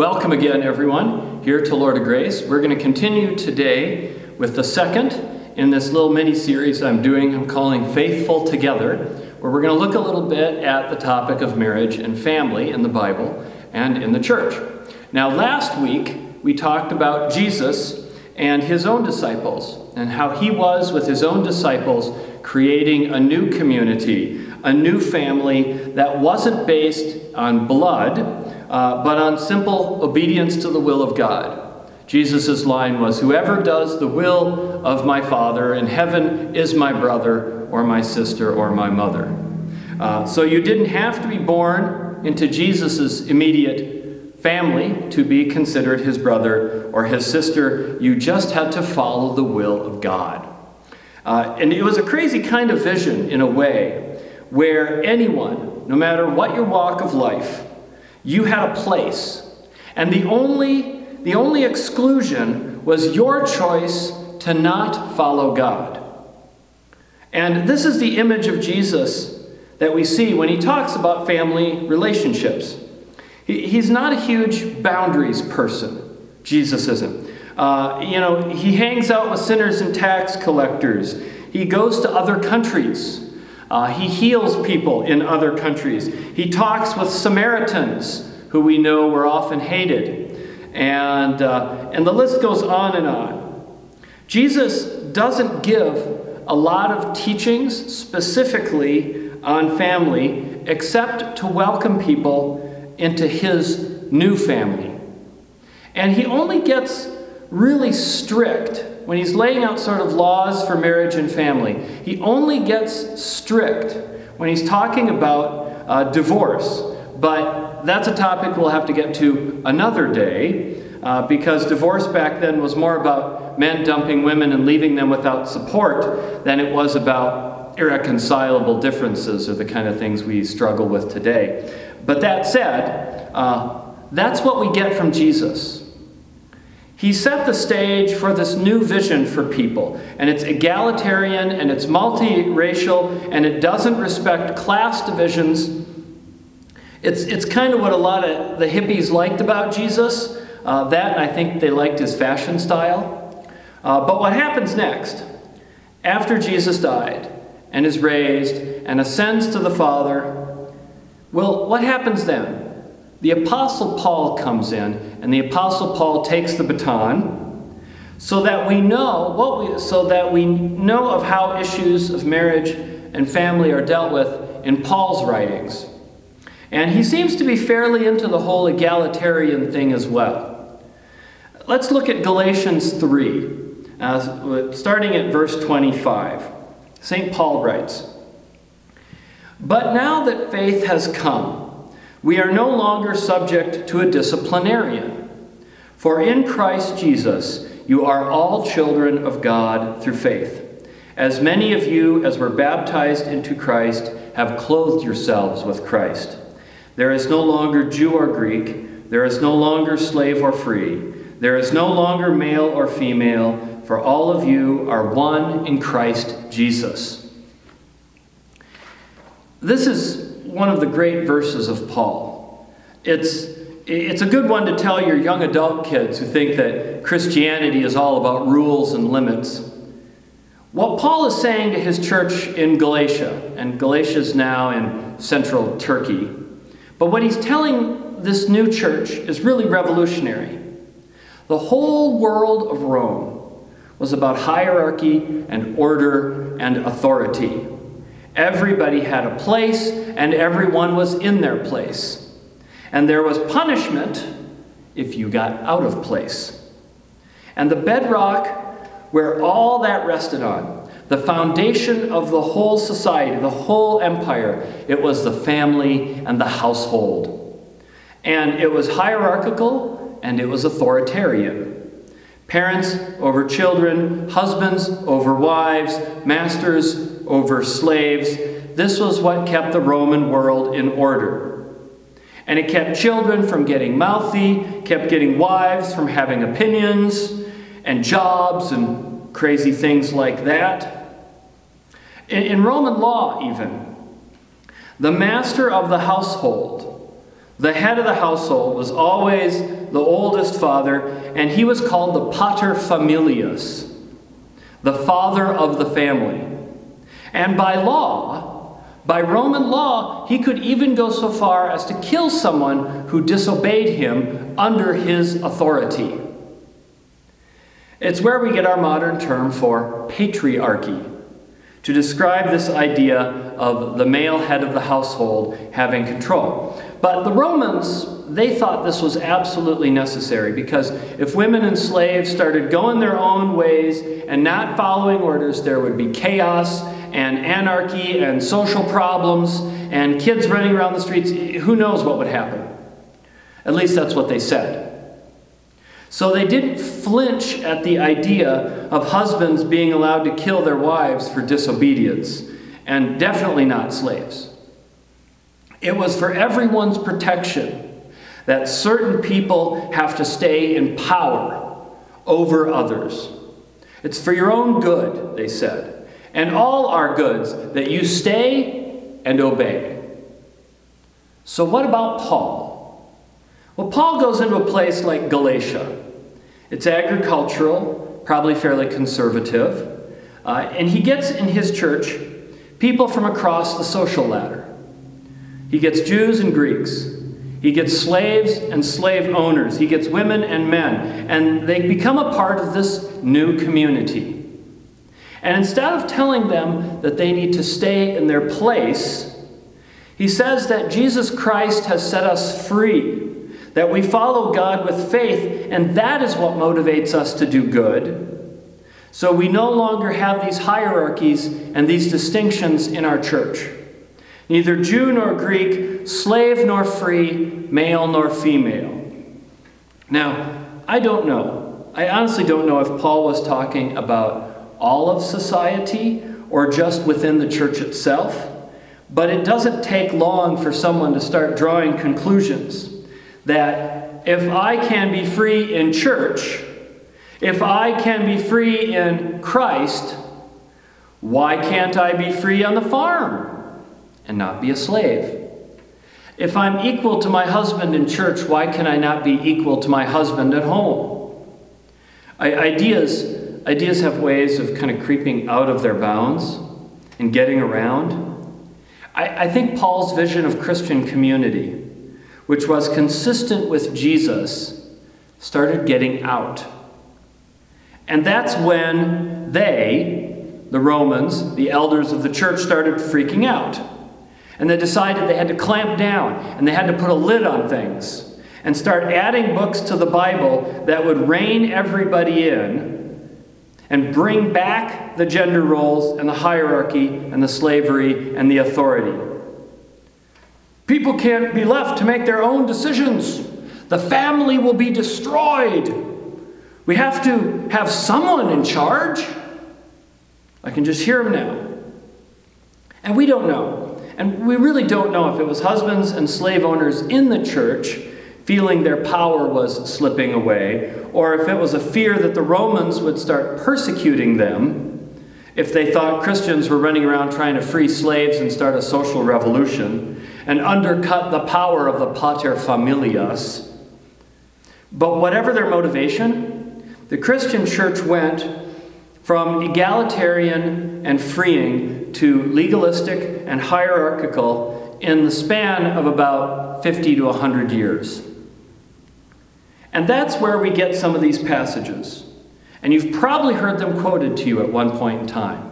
Welcome again, everyone, here to Lord of Grace. We're going to continue today with the second in this little mini series I'm doing, I'm calling Faithful Together, where we're going to look a little bit at the topic of marriage and family in the Bible and in the church. Now, last week we talked about Jesus and his own disciples and how he was with his own disciples creating a new community, a new family that wasn't based on blood uh, but on simple obedience to the will of God. Jesus' line was Whoever does the will of my Father in heaven is my brother or my sister or my mother. Uh, so you didn't have to be born into Jesus' immediate family to be considered his brother or his sister. You just had to follow the will of God. Uh, and it was a crazy kind of vision, in a way, where anyone, no matter what your walk of life, you had a place. And the only, the only exclusion was your choice to not follow God. And this is the image of Jesus that we see when he talks about family relationships. He, he's not a huge boundaries person. Jesus isn't. Uh, you know, he hangs out with sinners and tax collectors. He goes to other countries. Uh, he heals people in other countries. He talks with Samaritans, who we know were often hated. And, uh, and the list goes on and on. Jesus doesn't give a lot of teachings specifically on family except to welcome people into his new family. And he only gets really strict when he's laying out sort of laws for marriage and family, he only gets strict when he's talking about uh, divorce. But that's a topic we'll have to get to another day uh, because divorce back then was more about men dumping women and leaving them without support than it was about irreconcilable differences or the kind of things we struggle with today. But that said, uh, that's what we get from Jesus. He set the stage for this new vision for people, and it's egalitarian and it's multiracial and it doesn't respect class divisions. It's, it's kind of what a lot of the hippies liked about Jesus. Uh, that, and I think they liked his fashion style. Uh, but what happens next? After Jesus died and is raised and ascends to the Father, well, what happens then? The Apostle Paul comes in, and the Apostle Paul takes the baton so that we know what we, so that we know of how issues of marriage and family are dealt with in Paul's writings. And he seems to be fairly into the whole egalitarian thing as well. Let's look at Galatians 3, uh, starting at verse 25. St. Paul writes But now that faith has come, we are no longer subject to a disciplinarian. For in Christ Jesus, you are all children of God through faith. As many of you as were baptized into Christ have clothed yourselves with Christ. There is no longer Jew or Greek, there is no longer slave or free, there is no longer male or female, for all of you are one in Christ Jesus. This is one of the great verses of Paul. It's, it's a good one to tell your young adult kids who think that Christianity is all about rules and limits. What Paul is saying to his church in Galatia, and Galatia is now in central Turkey, but what he's telling this new church is really revolutionary. The whole world of Rome was about hierarchy and order and authority. Everybody had a place, and everyone was in their place. And there was punishment if you got out of place. And the bedrock where all that rested on, the foundation of the whole society, the whole empire, it was the family and the household. And it was hierarchical and it was authoritarian. Parents over children, husbands over wives, masters over slaves. This was what kept the Roman world in order. And it kept children from getting mouthy, kept getting wives from having opinions and jobs and crazy things like that. In, Roman law, even, the master of the household, The head of the household was always the oldest father, and he was called the pater familias, the father of the family. And by law, by Roman law, he could even go so far as to kill someone who disobeyed him under his authority. It's where we get our modern term for patriarchy to describe this idea of the male head of the household having control. But the Romans, they thought this was absolutely necessary because if women and slaves started going their own ways and not following orders, there would be chaos and anarchy and social problems and kids running around the streets. Who knows what would happen? At least that's what they said. So they didn't flinch at the idea of husbands being allowed to kill their wives for disobedience, and definitely not slaves. It was for everyone's protection that certain people have to stay in power over others. It's for your own good, they said, and all our goods that you stay and obey. So, what about Paul? Well, Paul goes into a place like Galatia. It's agricultural, probably fairly conservative, uh, and he gets in his church people from across the social ladder. He gets Jews and Greeks. He gets slaves and slave owners. He gets women and men. And they become a part of this new community. And instead of telling them that they need to stay in their place, he says that Jesus Christ has set us free that we follow God with faith, and that is what motivates us to do good. So we no longer have these hierarchies and these distinctions in our church. Neither Jew nor Greek, slave nor free, male nor female. Now, I don't know. I honestly don't know if Paul was talking about all of society or just within the church itself, but it doesn't take long for someone to start drawing conclusions that if I can be free in church, if I can be free in Christ, why can't I be free on the farm and not be a slave? If I'm equal to my husband in church, why can I not be equal to my husband at home? I, ideas, ideas have ways of kind of creeping out of their bounds and getting around. I, I think Paul's vision of Christian community which was consistent with Jesus, started getting out. And that's when they, the Romans, the elders of the church, started freaking out. And they decided they had to clamp down and they had to put a lid on things and start adding books to the Bible that would rein everybody in and bring back the gender roles and the hierarchy and the slavery and the authority. People can't be left to make their own decisions. The family will be destroyed. We have to have someone in charge. I can just hear him now. And we don't know. And we really don't know if it was husbands and slave owners in the church feeling their power was slipping away, or if it was a fear that the Romans would start persecuting them if they thought Christians were running around trying to free slaves and start a social revolution and undercut the power of the pater familias. But whatever their motivation, the Christian church went from egalitarian and freeing to legalistic and hierarchical in the span of about 50 to 100 years. And that's where we get some of these passages. And you've probably heard them quoted to you at one point in time.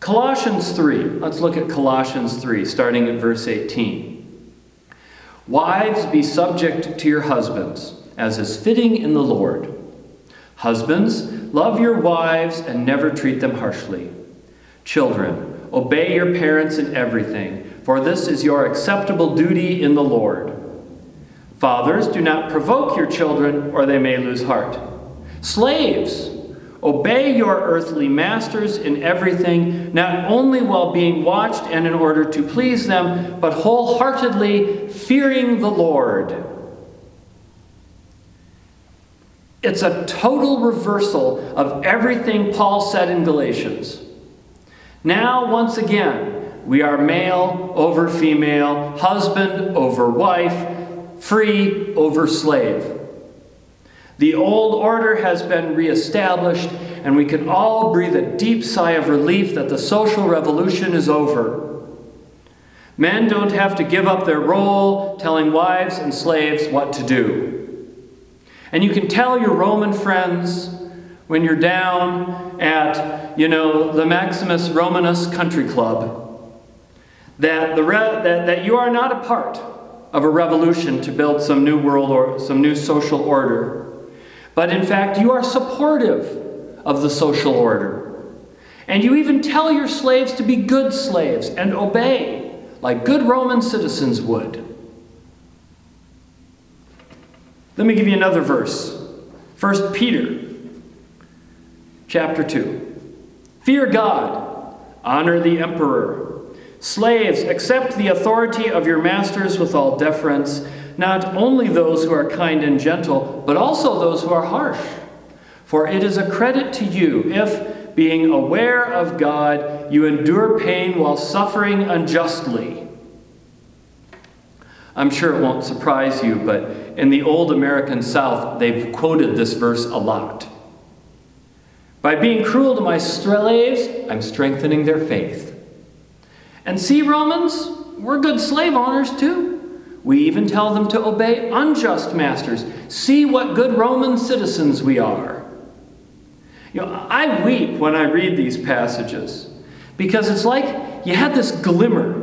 Colossians 3. Let's look at Colossians 3, starting at verse 18. Wives, be subject to your husbands, as is fitting in the Lord. Husbands, love your wives and never treat them harshly. Children, obey your parents in everything, for this is your acceptable duty in the Lord. Fathers, do not provoke your children, or they may lose heart. Slaves, Obey your earthly masters in everything, not only while being watched and in order to please them, but wholeheartedly fearing the Lord. It's a total reversal of everything Paul said in Galatians. Now, once again, We are male over female, husband over wife, free over slave. The old order has been reestablished, and we can all breathe a deep sigh of relief that the social revolution is over. Men don't have to give up their role telling wives and slaves what to do. And you can tell your Roman friends when you're down at, you know, the Maximus Romanus Country Club that, the re- that, that you are not a part of a revolution to build some new world or some new social order. But in fact, you are supportive of the social order. And you even tell your slaves to be good slaves and obey, like good Roman citizens would. Let me give you another verse. First Peter chapter 2. Fear God, honor the emperor. Slaves, accept the authority of your masters with all deference not only those who are kind and gentle, but also those who are harsh. For it is a credit to you if, being aware of God, you endure pain while suffering unjustly. I'm sure it won't surprise you, but in the old American South, they've quoted this verse a lot. By being cruel to my slaves, I'm strengthening their faith. And see, Romans, we're good slave owners too. We even tell them to obey unjust masters. See what good Roman citizens we are. You know, I weep when I read these passages because it's like you had this glimmer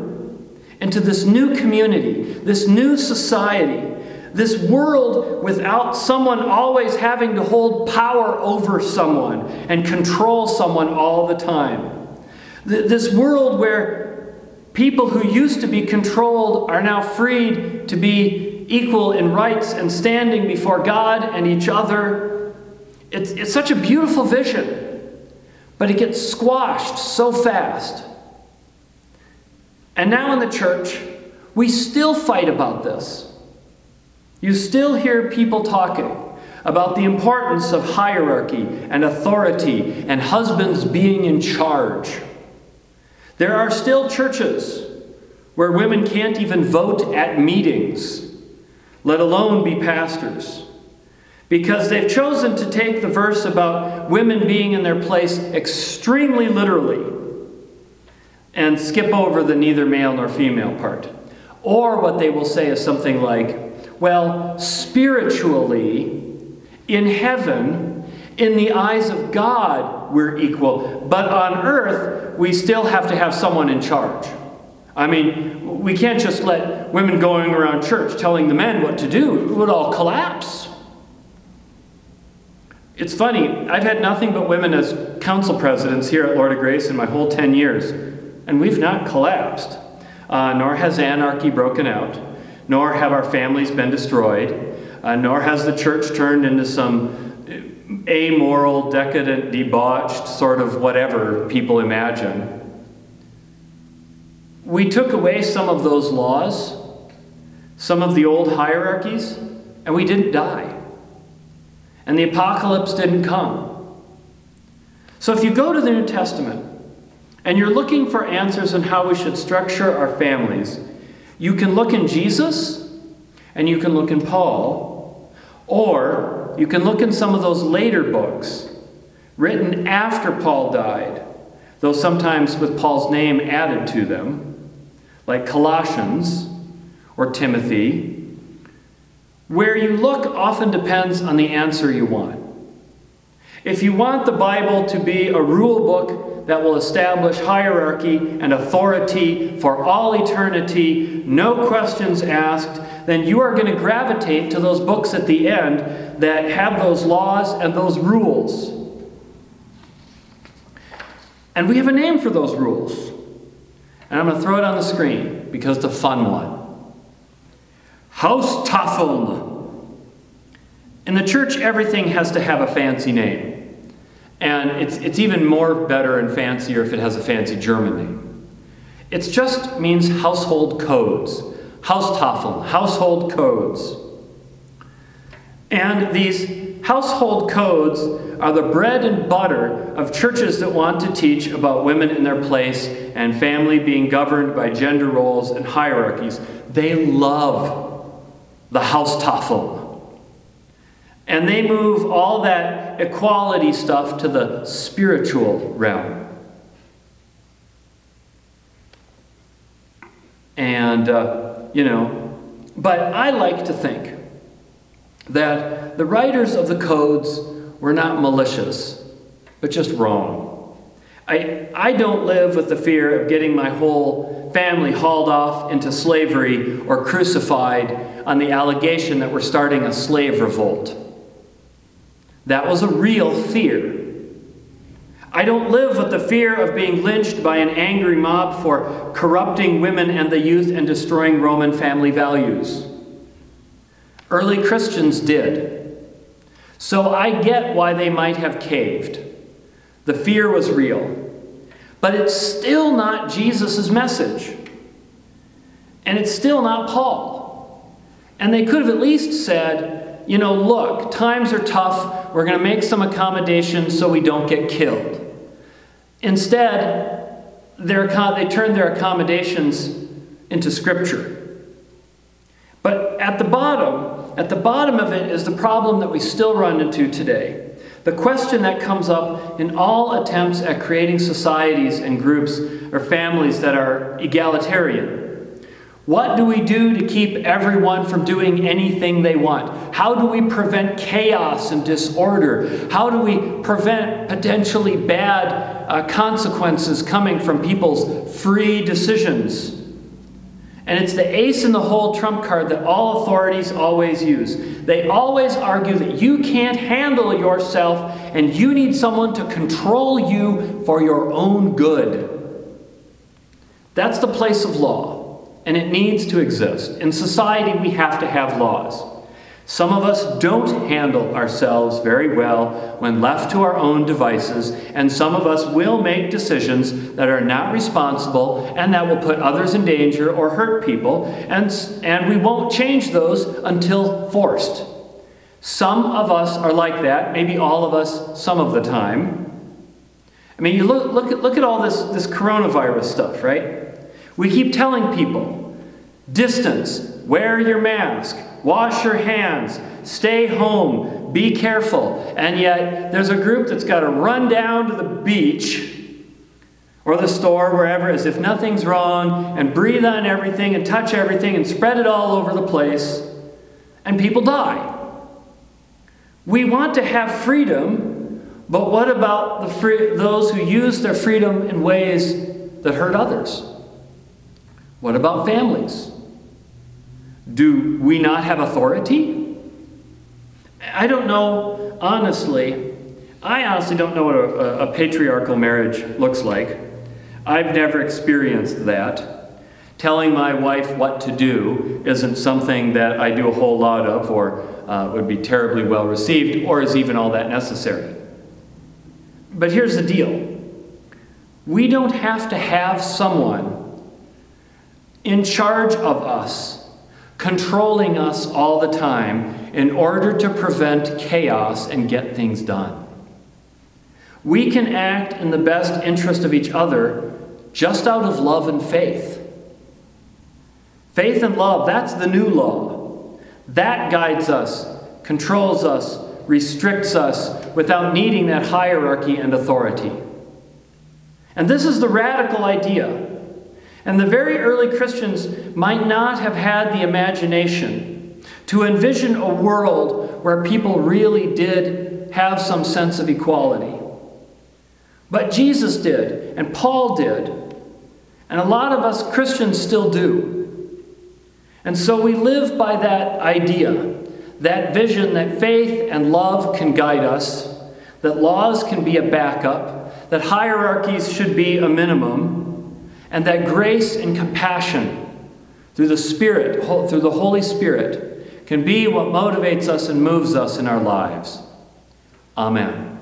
into this new community, this new society, this world without someone always having to hold power over someone and control someone all the time. This world where People who used to be controlled are now freed to be equal in rights and standing before God and each other. It's, it's such a beautiful vision, but it gets squashed so fast. And now in the church, we still fight about this. You still hear people talking about the importance of hierarchy and authority and husbands being in charge. There are still churches where women can't even vote at meetings, let alone be pastors, because they've chosen to take the verse about women being in their place extremely literally and skip over the neither male nor female part. Or what they will say is something like, well, spiritually, in heaven, in the eyes of God, we're equal. But on earth, we still have to have someone in charge. I mean, we can't just let women going around church telling the men what to do, it would all collapse. It's funny, I've had nothing but women as council presidents here at Lord of Grace in my whole 10 years, and we've not collapsed, uh, nor has anarchy broken out, nor have our families been destroyed, uh, nor has the church turned into some amoral, decadent, debauched, sort of whatever people imagine. We took away some of those laws, some of the old hierarchies, and we didn't die. And the apocalypse didn't come. So if you go to the New Testament and you're looking for answers on how we should structure our families, you can look in Jesus and you can look in Paul, or you can look in some of those later books written after Paul died, though sometimes with Paul's name added to them, like Colossians or Timothy. Where you look often depends on the answer you want. If you want the Bible to be a rule book that will establish hierarchy and authority for all eternity, no questions asked, then you are going to gravitate to those books at the end that have those laws and those rules. And we have a name for those rules. And I'm going to throw it on the screen because it's a fun one. Haustafeln. In the church, everything has to have a fancy name. And it's, it's even more better and fancier if it has a fancy German name. It just means household codes. Haustafel, household codes. And these household codes are the bread and butter of churches that want to teach about women in their place and family being governed by gender roles and hierarchies. They love the Haustafel. And they move all that equality stuff to the spiritual realm. And, uh, you know, but I like to think that the writers of the codes were not malicious, but just wrong. I, I don't live with the fear of getting my whole family hauled off into slavery or crucified on the allegation that we're starting a slave revolt. That was a real fear. I don't live with the fear of being lynched by an angry mob for corrupting women and the youth and destroying Roman family values. Early Christians did. So I get why they might have caved. The fear was real. But it's still not Jesus' message. And it's still not Paul. And they could have at least said, you know, look, times are tough. We're going to make some accommodations so we don't get killed. Instead, they turned their accommodations into Scripture. But at the bottom, at the bottom of it is the problem that we still run into today. The question that comes up in all attempts at creating societies and groups or families that are egalitarian. What do we do to keep everyone from doing anything they want? How do we prevent chaos and disorder? How do we prevent potentially bad uh, consequences coming from people's free decisions? And it's the ace in the hole trump card that all authorities always use. They always argue that you can't handle yourself and you need someone to control you for your own good. That's the place of law, and it needs to exist. In society, we have to have laws. Some of us don't handle ourselves very well when left to our own devices, and some of us will make decisions that are not responsible and that will put others in danger or hurt people, and, and we won't change those until forced. Some of us are like that, maybe all of us some of the time. I mean, you look, look, at, look at all this, this coronavirus stuff, right? We keep telling people distance, wear your mask, wash your hands, stay home, be careful. And yet, there's a group that's got to run down to the beach or the store, wherever, as if nothing's wrong, and breathe on everything and touch everything and spread it all over the place, and people die. We want to have freedom, but what about the free, those who use their freedom in ways that hurt others? What about families? Do we not have authority? I don't know, honestly. I honestly don't know what a, a, patriarchal marriage looks like. I've never experienced that. Telling my wife what to do isn't something that I do a whole lot of or uh, would be terribly well received or is even all that necessary. But here's the deal we don't have to have someone in charge of us controlling us all the time in order to prevent chaos and get things done. We can act in the best interest of each other just out of love and faith. Faith and love, that's the new law. That guides us, controls us, restricts us without needing that hierarchy and authority. And this is the radical idea and the very early Christians might not have had the imagination to envision a world where people really did have some sense of equality. But Jesus did, and Paul did, and a lot of us Christians still do. And so we live by that idea, that vision that faith and love can guide us, that laws can be a backup, that hierarchies should be a minimum and that grace and compassion through the Spirit, through the Holy Spirit, can be what motivates us and moves us in our lives. Amen.